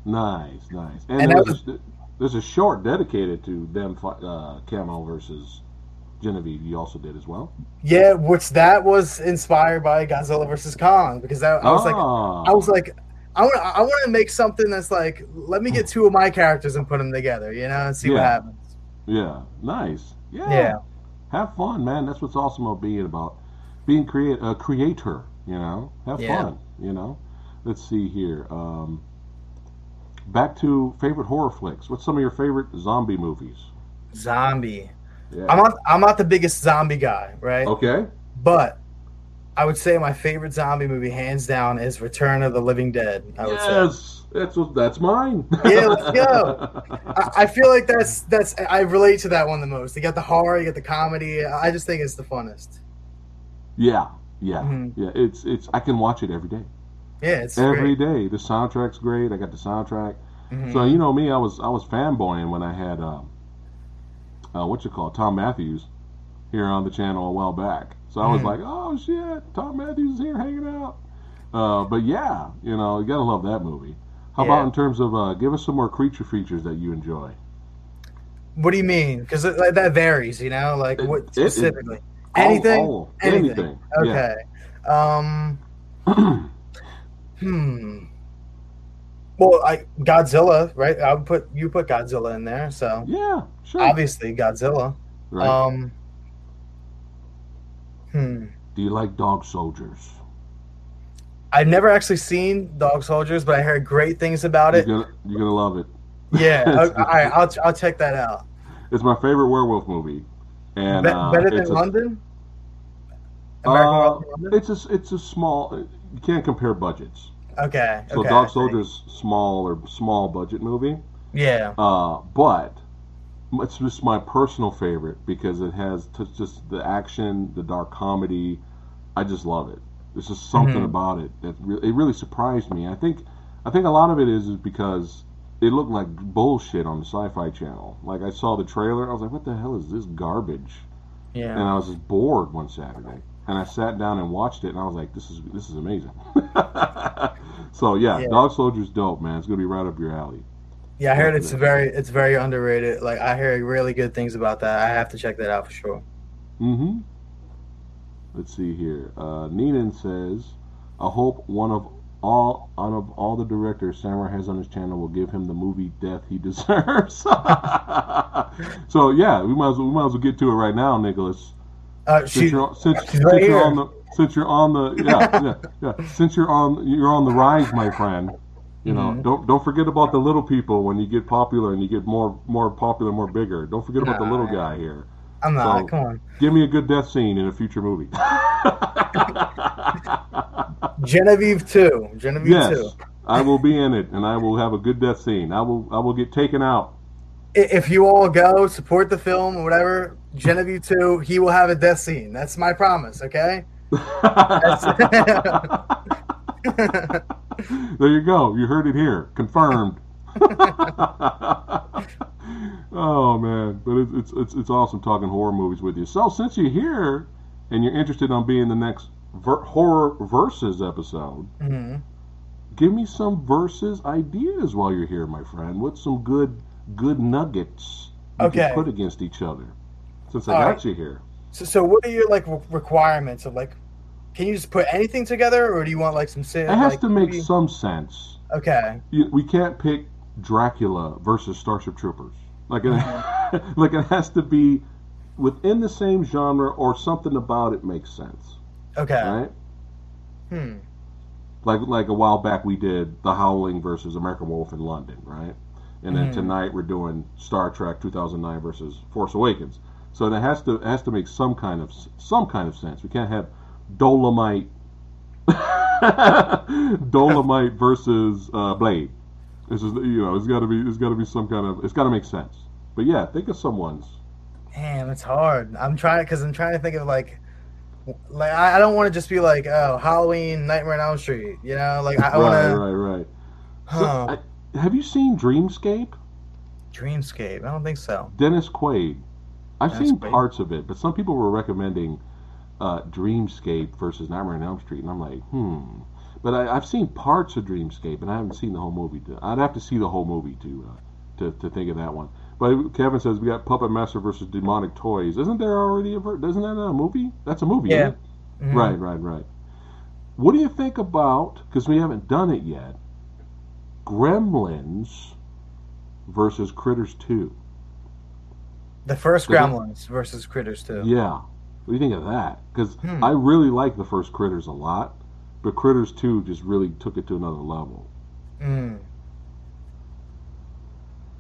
Nice, nice. And, And there's, that a, there's a short dedicated to them uh, Camo versus Genevieve. You also did as well. Yeah, which that was inspired by Godzilla versus Kong because that, I was like, Ah. I was like, I want I want to make something that's like, let me get two of my characters and put them together, you know, and see what happens. yeah, nice. Yeah. Yeah. Have fun, man. That's what's awesome about being about being create a creator. You know, have Yeah. fun. You know. Let's see here. Um, back to favorite horror flicks. What's some of your favorite zombie movies? Zombie. Yeah. I'm not I'm not the biggest zombie guy, right? okay. But I would say my favorite zombie movie, hands down, is Return of the Living Dead. I would say. Yes, that's that's mine. Yeah, let's go. I, I feel like that's that's I relate to that one the most. You got the horror, you got the comedy. I just think it's the funnest. yeah, yeah, Mhm. yeah. It's it's. I can watch it every day. Yeah, it's Every great. day. The soundtrack's great. I got the soundtrack. Mhm. So you know me, I was I was fanboying when I had um, uh, what you call Thom Mathews here on the channel a while back. So I was Mhm. like, oh shit, Thom Mathews is here hanging out. Uh, but yeah, you know, you gotta love that movie. How Yeah. about in terms of uh, give us some more creature features that you enjoy? What do you mean? Because like, that varies, you know. Like It- what it- it- specifically? All- anything. all- anything. anything. Okay. Um. Hmm. Well, I Godzilla, right? I would put you put Godzilla in there, so yeah, sure. obviously Godzilla. Right. Um. Hmm. Do you like dog soldiers? I've never actually seen Dog Soldiers, but I heard great things about it. You're gonna you're gonna love it. Yeah. all right. I'll I'll check that out. It's my favorite werewolf movie. And Be- uh, better than it's a- London. American Uh, London? it's a it's a small. You can't compare budgets. Okay. So okay, Dog. Soldier's small or small budget movie, Yeah. uh, but it's just my personal favorite because it has t- just the action, the dark comedy. I just love it. There's just something Mhm. about it that re- it really surprised me. I think I think a lot of it is is because it looked like bullshit on the Sci-Fi Channel. Like I saw the trailer, I was like, "What the hell is this garbage?" Yeah. And I was just bored one Saturday, and I sat down and watched it, and I was like, "This is this is amazing." so yeah, Yeah. Dog Soldier's dope, man. It's gonna be right up your alley. Yeah. I heard it's very it's very underrated. Like I hear really good things about that. I have to check that out for sure. Mm-hmm. Let's see here. Uh, Neenan says, "I hope one of all one of all the directors Samurai has on his channel will give him the movie death he deserves." so yeah, we might as well, we might as well get to it right now, Nicholas. Uh, Since you're on, since, since right you're on the since you're on the yeah, yeah yeah since you're on you're on the rise, my friend. You know, Mhm. don't don't forget about the little people when you get popular and you get more more popular, more bigger. Don't forget about the little guy here. I'm not. so- come on. Give me a good death scene in a future movie. Genevieve two. Genevieve yes, two. I will be in it, and I will have a good death scene. I will I will get taken out. If you all go support the film or whatever, Genevieve two, he will have a death scene. That's my promise. Okay. there you go. You heard it here. Confirmed. oh man, but it's, it's it's it's awesome talking horror movies with you. So since you're here and you're interested on being the next ver- horror versus episode, Mhm. give me some versus ideas while you're here, my friend. What's some good good nuggets you Okay. can put against each other? Since I All got right. you here. So, so what are your like requirements of like? Can you just put anything together, or do you want like some? It It has to make some sense. Okay. You, we can't pick Dracula versus Starship Troopers. Like it, like it has to be within the same genre or something about it makes sense, Okay. right? Hmm. Like like a while back we did The Howling versus American Wolf in London, right? And then Mhm. tonight we're doing Star Trek 2009 versus Force Awakens. So it has to it has to make some kind of some kind of sense. We can't have Dolomite Dolomite versus uh, Blade. This is you know it's got to be it's got to be some kind of it's got to make sense. But yeah, think of some ones. Damn, it's hard. I'm trying because I'm trying to think of like, like I, I don't want to just be like, oh, Halloween, Nightmare on Elm Street. You know, like I, I want right, to. right, right. So, Huh. I, have you seen Dreamscape? Dreamscape. I don't think so. Dennis Quaid. I've Dennis seen Quaid. parts of it, but some people were recommending uh, Dreamscape versus Nightmare on Elm Street, and I'm like, hmm. But I, I've seen parts of Dreamscape, and I haven't seen the whole movie. To, I'd have to see the whole movie to uh, to to think of that one. But Kevin says we got Puppet Master versus Demonic Toys. Isn't there already a ver- isn't that a movie? That's a movie, Yeah. Mhm. Right, right, right. What do you think about? Because we haven't done it yet. Gremlins versus Critters Two. The first Gremlins versus Critters too. Yeah. What do you think of that? Because Hmm. I really like the first Critters a lot, but Critters 2 just really took it to another level. Mm.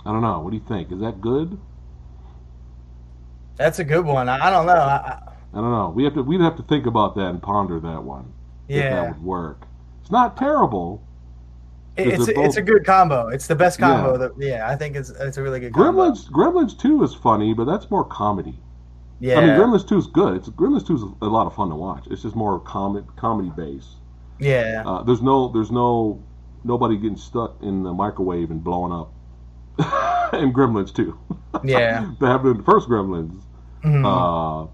I don't know. What do you think? Is that good? That's a good one. I don't know. I, I, don't know. We have to. We'd have to think about that and ponder that one. If that yeah, would work. It's not terrible. It's it a, it's a good combo. It's the best combo. Yeah. That yeah, I think it's it's a really good combo. Gremlins. Gremlins 2 is funny, but that's more comedy. Yeah, I mean, Gremlins 2 is good. It's Gremlins 2 is a lot of fun to watch. It's just more comedy comedy based. yeah, Uh, there's no there's no nobody getting stuck in the microwave and blowing up. in Gremlins 2. yeah. that happened in the first Gremlins. Mhm. Uh,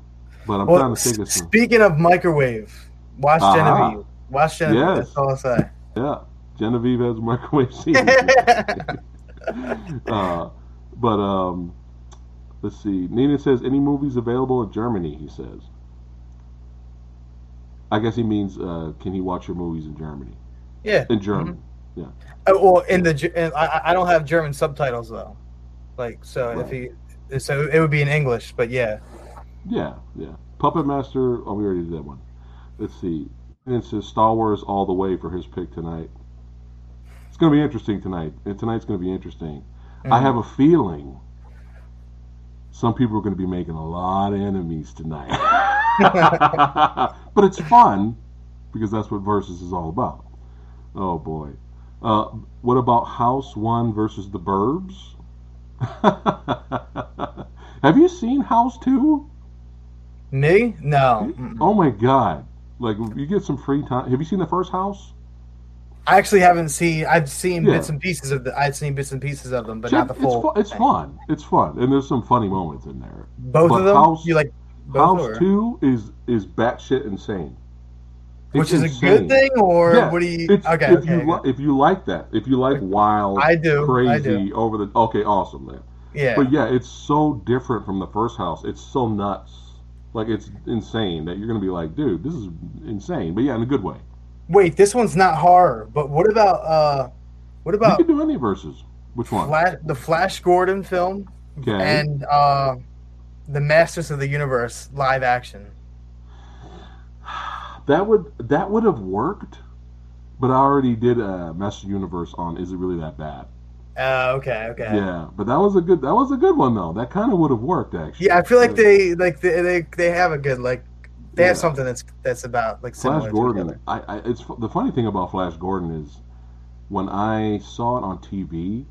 but I'm well, trying to think of some. speaking of microwave, watch Uh-huh. Genevieve. Watch Genevieve. Yes. That's all I'll say. Yeah, Genevieve has a microwave scene. uh, but um, let's see. Nina says any movies available in Germany. He says. I guess he means uh, can he watch your movies in Germany? yeah. In German. Uh, well, in the in, I, I don't have German subtitles though. Like so, if he so it would be in English, but yeah. Yeah, yeah. Puppet Master. Oh, we already did that one. Let's see. And it says Star Wars all the way for his pick tonight. It's going to be interesting tonight. And tonight's going to be interesting. I Mhm. have a feeling some people are going to be making a lot of enemies tonight. but it's fun because that's what Versus is all about. Oh boy. Uh, what about House One versus the Burbs? have you seen House Two? Me? No. Oh my god! Like you get some free time. Have you seen the first House? I actually haven't seen. I've seen Yeah. bits and pieces of the. I've seen bits and pieces of them, but not the it's, full. fu- it's fun. It's fun, and there's some funny moments in there. Both But of them. House- you like both House or- Two is is batshit insane. which It's is a good thing, or Yeah, what do you? It's, okay, if okay. you li- if you like that, if you like wild, I do, crazy, I do. over the okay, awesome, man. yeah. But yeah, it's so different from the first house. It's so nuts, like it's insane that you're gonna be like, dude, this is insane. But yeah, in a good way. Wait, this one's not horror, but what about uh, what about? You can do any verses. Which one? Flash, the Flash Gordon film Okay. and uh, the Masters of the Universe live action? That would that would have worked, but I already did a Master Universe on. Is it really that bad? Uh, okay, okay. Yeah, but that was a good that was a good one though. That kind of would have worked actually. Yeah, I feel like they like they they, they have a good like they Yeah. have something that's that's about like similar Flash Gordon. I, I it's the funny thing about Flash Gordon is when I saw it on TV,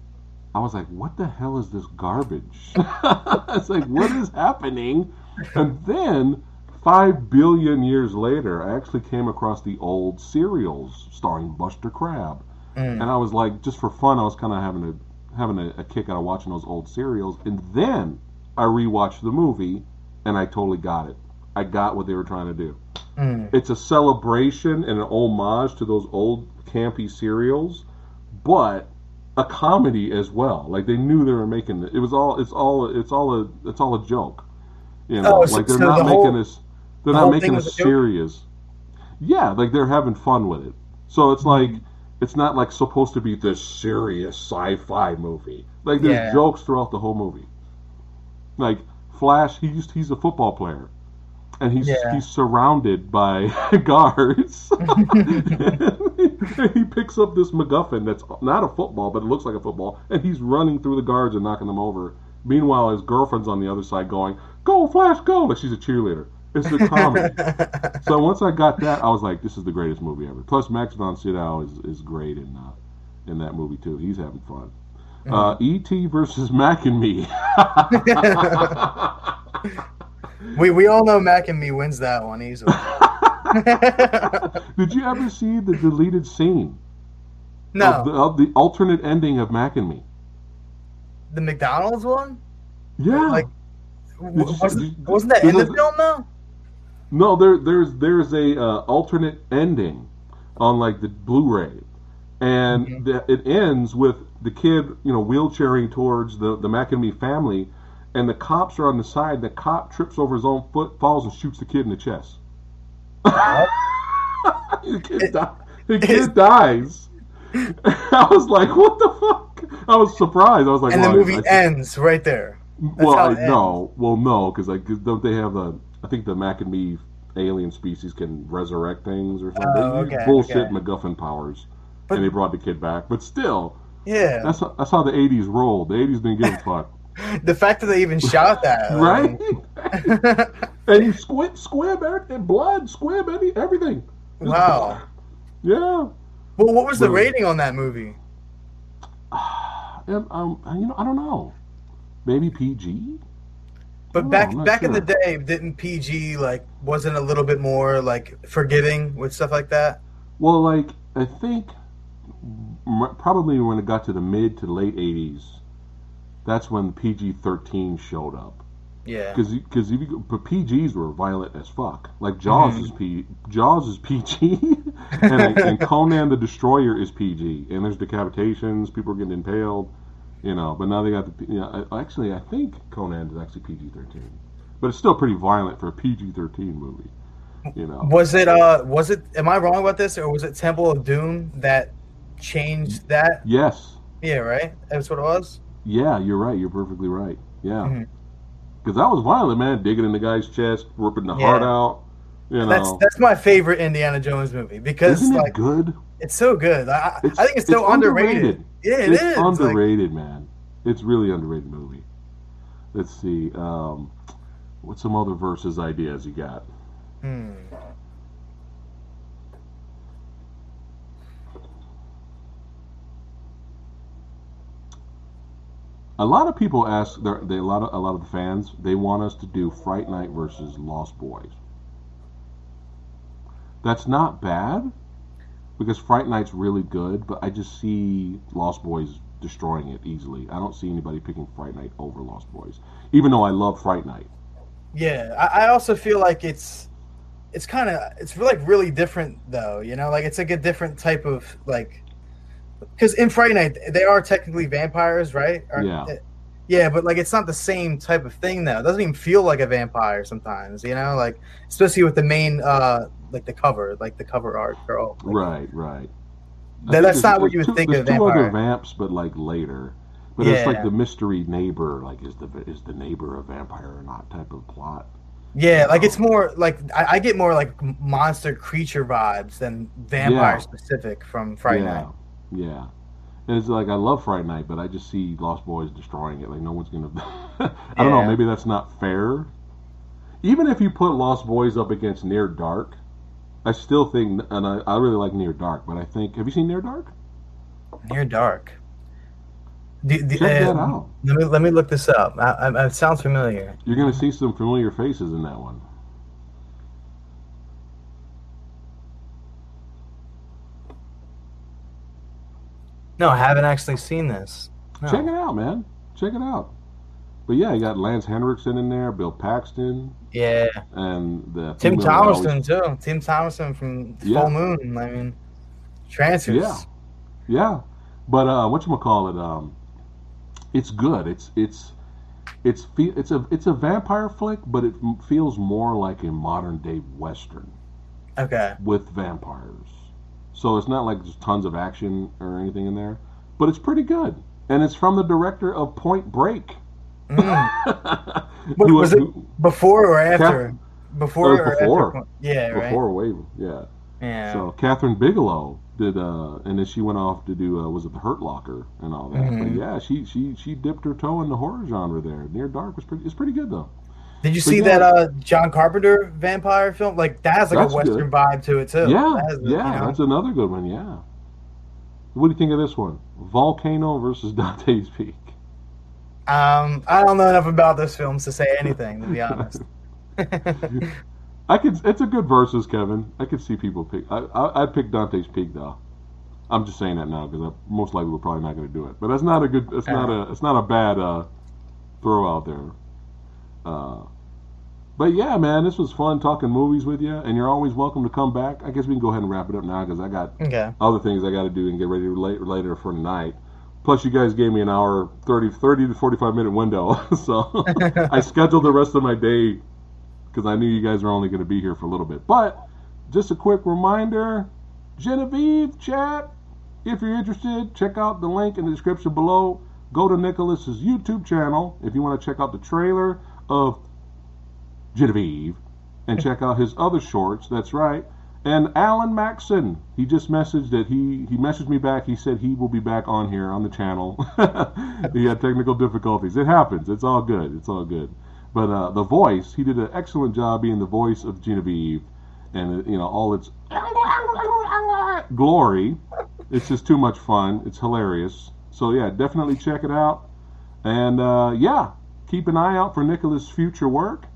I was like, "What the hell is this garbage?" it's like, "What is happening?" And then five billion years later, I actually came across the old serials starring Buster Crabbe, Mm. and I was like, just for fun, I was kind of having a having a, a kick out of watching those old serials, and then I rewatched the movie, and I totally got it. I got what they were trying to do Mm. it's a celebration and an homage to those old campy serials, but a comedy as well. Like they knew they were making it. It was all. It's all. It's all a. It's all a joke. You know, Oh, so- like they're so not the making whole- this. They're the not making this was a joke? serious. Yeah, like they're having fun with it. So it's like it's not like supposed to be this serious sci-fi movie. Like there's Yeah. jokes throughout the whole movie. Like Flash, he's he's a football player, and he's Yeah. he's surrounded by guards. he picks up this MacGuffin that's not a football, but it looks like a football, and he's running through the guards and knocking them over. Meanwhile, his girlfriend's on the other side going, "Go, Flash, go!" Like she's a cheerleader. It's a comedy. so once I got that, I was like, "This is the greatest movie ever." Plus, Max von Sydow is, is great in uh, in that movie too. He's having fun. Uh, E.T. versus Mac and Me. We we all know Mac and me wins that one easily. Did you ever see the deleted scene no, of the, of the alternate ending of Mac and Me? the McDonald's one. Yeah, Like, wasn't, you- wasn't that in the film though? No, there there's there's a uh, alternate ending on like the Blu-ray, and Mhm. the, it ends with the kid you know wheelchairing towards the the McEnemy family, and the cops are on the side. The cop trips over his own foot, falls, and shoots the kid in the chest. the kid, di- the kid dies. I was like, "What the fuck?" I was surprised. I was like, and the movie I- ends right there. well, I, no, well, no, because like, don't they have the? I think the Mac and Me alien species can resurrect things or something. Oh, okay, bullshit okay. MacGuffin powers, But- and they brought the kid back. But still, Yeah, that's that's how the '80s rolled. The '80s didn't give a fuck, the fact that they even shot that, right? and squib, squib, everything, blood, squib, any, everything. wow. Yeah. Well, what was the Well- rating on that movie? And, um, you know, I don't know. Maybe PG. But back back in the day, didn't PG like wasn't a little bit more like forgiving with stuff like that? Well, like I think m- probably when it got to the mid to late '80s, that's when PG thirteen showed up. Yeah. Because because if you go- but PGs were violent as fuck. Like Jaws Mhm. is P Jaws is PG, and, and Conan the Destroyer is PG. And there's decapitations, people are getting impaled, you know. But now they got the you know, actually I think Conan is actually PG thirteen, but it's still pretty violent for a PG thirteen movie, you know. Was it uh was it am I wrong about this or was it Temple of Doom that changed that? Yes, Yeah, right? That's what it was? Yeah, you're right. You're perfectly right. Yeah, Mhm. because that was violent, man. Digging in the guy's chest, ripping the heart out. You know, That's that's my favorite Indiana Jones movie because isn't it like good? it's so good. I, I- It's- I think it's so it's underrated. underrated. Yeah, it it's is. Like, underrated, man. It's really underrated movie. Let's see. Um, what's some other verses ideas you got? hmm. A lot of people ask. They're, a lot of a lot of the fans. They want us to do Fright Night versus Lost Boys. That's not bad, because Fright Night's really good. But I just see Lost Boys destroying it easily. I don't see anybody picking Fright Night over Lost Boys, even though I love Fright Night. Yeah, I, I also feel like it's it's kind of it's like really different though. You know, like it's like a different type of like because in Fright Night they are technically vampires, right? Or- Yeah. Yeah, but like it's not the same type of thing though. It doesn't even feel like a vampire sometimes. You know, like especially with the main uh like the cover, like the cover art girl. Like, Right, right. That- that's not what you would two, think there's of two other vampire. vamps, but like later. But it's like the mystery neighbor, like is the is the neighbor a vampire or not type of plot. Yeah, like it's more like I, I get more like monster creature vibes than vampire Yeah. specific from Friday yeah, Night. Yeah. And it's like I love Fright Night, but I just see Lost Boys destroying it. Like no one's gonna. I don't know. Maybe that's not fair. Even if you put Lost Boys up against Near Dark, I still think, and I, I really like Near Dark, but I think have you seen Near Dark? Near dark. The, the, Check that uh, out. Let me let me look this up. I, I, it sounds familiar. You're gonna see some familiar faces in that one. No, I haven't actually seen this. No. Check it out, man. Check it out. But yeah, you got Lance Henriksen in there, Bill Paxton, Yeah, and the Tim female that always- Thomerson too. Tim Thomerson from Yeah. Full Moon. I mean, Trancers. Yeah. Yeah, but uh, what you call it? Um, it's good. It's it's it's it's a it's a vampire flick, but it feels more like a modern day western Okay. with vampires. So it's not like there's tons of action or anything in there, but it's pretty good. And it's from the director of Point Break. Mm. Who- was it before or after? Before Uh, or before. after? Yeah. Right. before Wave? Yeah. Yeah. So Kathryn Bigelow did, uh, and then she went off to do uh, was it the Hurt Locker and all that. But Mhm. yeah, she she she dipped her toe in the horror genre there. Near Dark was pretty. It's pretty good though. Did you but see yeah. that uh, John Carpenter vampire film? Like that has like That's a western good. vibe to it too. yeah, That yeah, you know- that's another good one. Yeah. What do you think of this one? Volcano versus Dante's Peak. Um, I don't know enough about those films to say anything, to be honest. I could. It's a good versus, Kevin. I could see people pick. I, I I'd pick Dante's Peak though. I'm just saying that now because most likely we're probably not going to do it. But that's not a good. It's not a. It's not a bad uh, throw out there. Uh, but yeah, man, this was fun talking movies with you, and you're always welcome to come back. I guess we can go ahead and wrap it up now because I got Okay. other things I got to do and get ready late, later for tonight. Plus, you guys gave me an hour, 30, 30 to 45 minute window. so I scheduled the rest of my day because I knew you guys were only going to be here for a little bit. But just a quick reminder Genevieve, chat, if you're interested, check out the link in the description below. Go to Nicholas's YouTube channel if you want to check out the trailer of Genevieve and check out his other shorts. That's right. And Alan Maxson, he just messaged that he he messaged me back. He said he will be back on here on the channel. he had technical difficulties. It happens. It's all good. It's all good. But uh, the voice, he did an excellent job being the voice of Genevieve, and uh, you know all its glory. It's just too much fun. It's hilarious. So yeah, definitely check it out. And uh, yeah, keep an eye out for Nicholas' future work.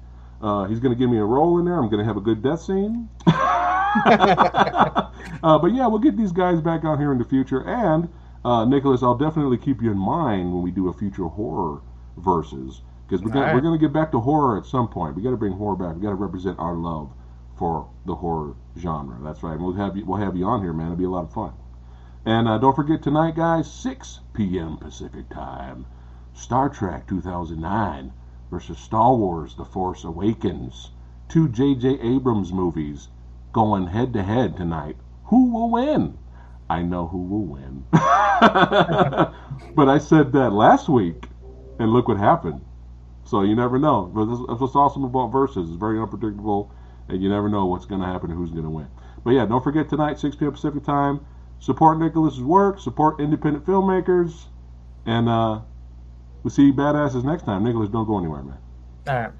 Uh, he's going to give me a role in there. I'm going to have a good death scene. uh, but yeah, we'll get these guys back out here in the future. And uh, Nicholas, I'll definitely keep you in mind when we do a future horror versus because we're gonna, Alright. we're going to get back to horror at some point. We got to bring horror back. We got to represent our love for the horror genre. That's right. We'll have you. We'll have you on here, man. It'll be a lot of fun. And uh, don't forget tonight, guys, 6 p.m. Pacific time. Star Trek 2009 versus Star Wars The Force Awakens. Two J.J. Abrams movies going head to head tonight. Who will win? I know who will win. but I said that last week, and look what happened. So you never know. But That's what's awesome about Versus. It's very unpredictable, and you never know what's going to happen and who's going to win. But yeah, don't forget tonight, 6 p.m. Pacific time. Support Nicholas's work. Support independent filmmakers. And uh, we'll see you badasses next time. Nicholas, don't go anywhere, man. All right.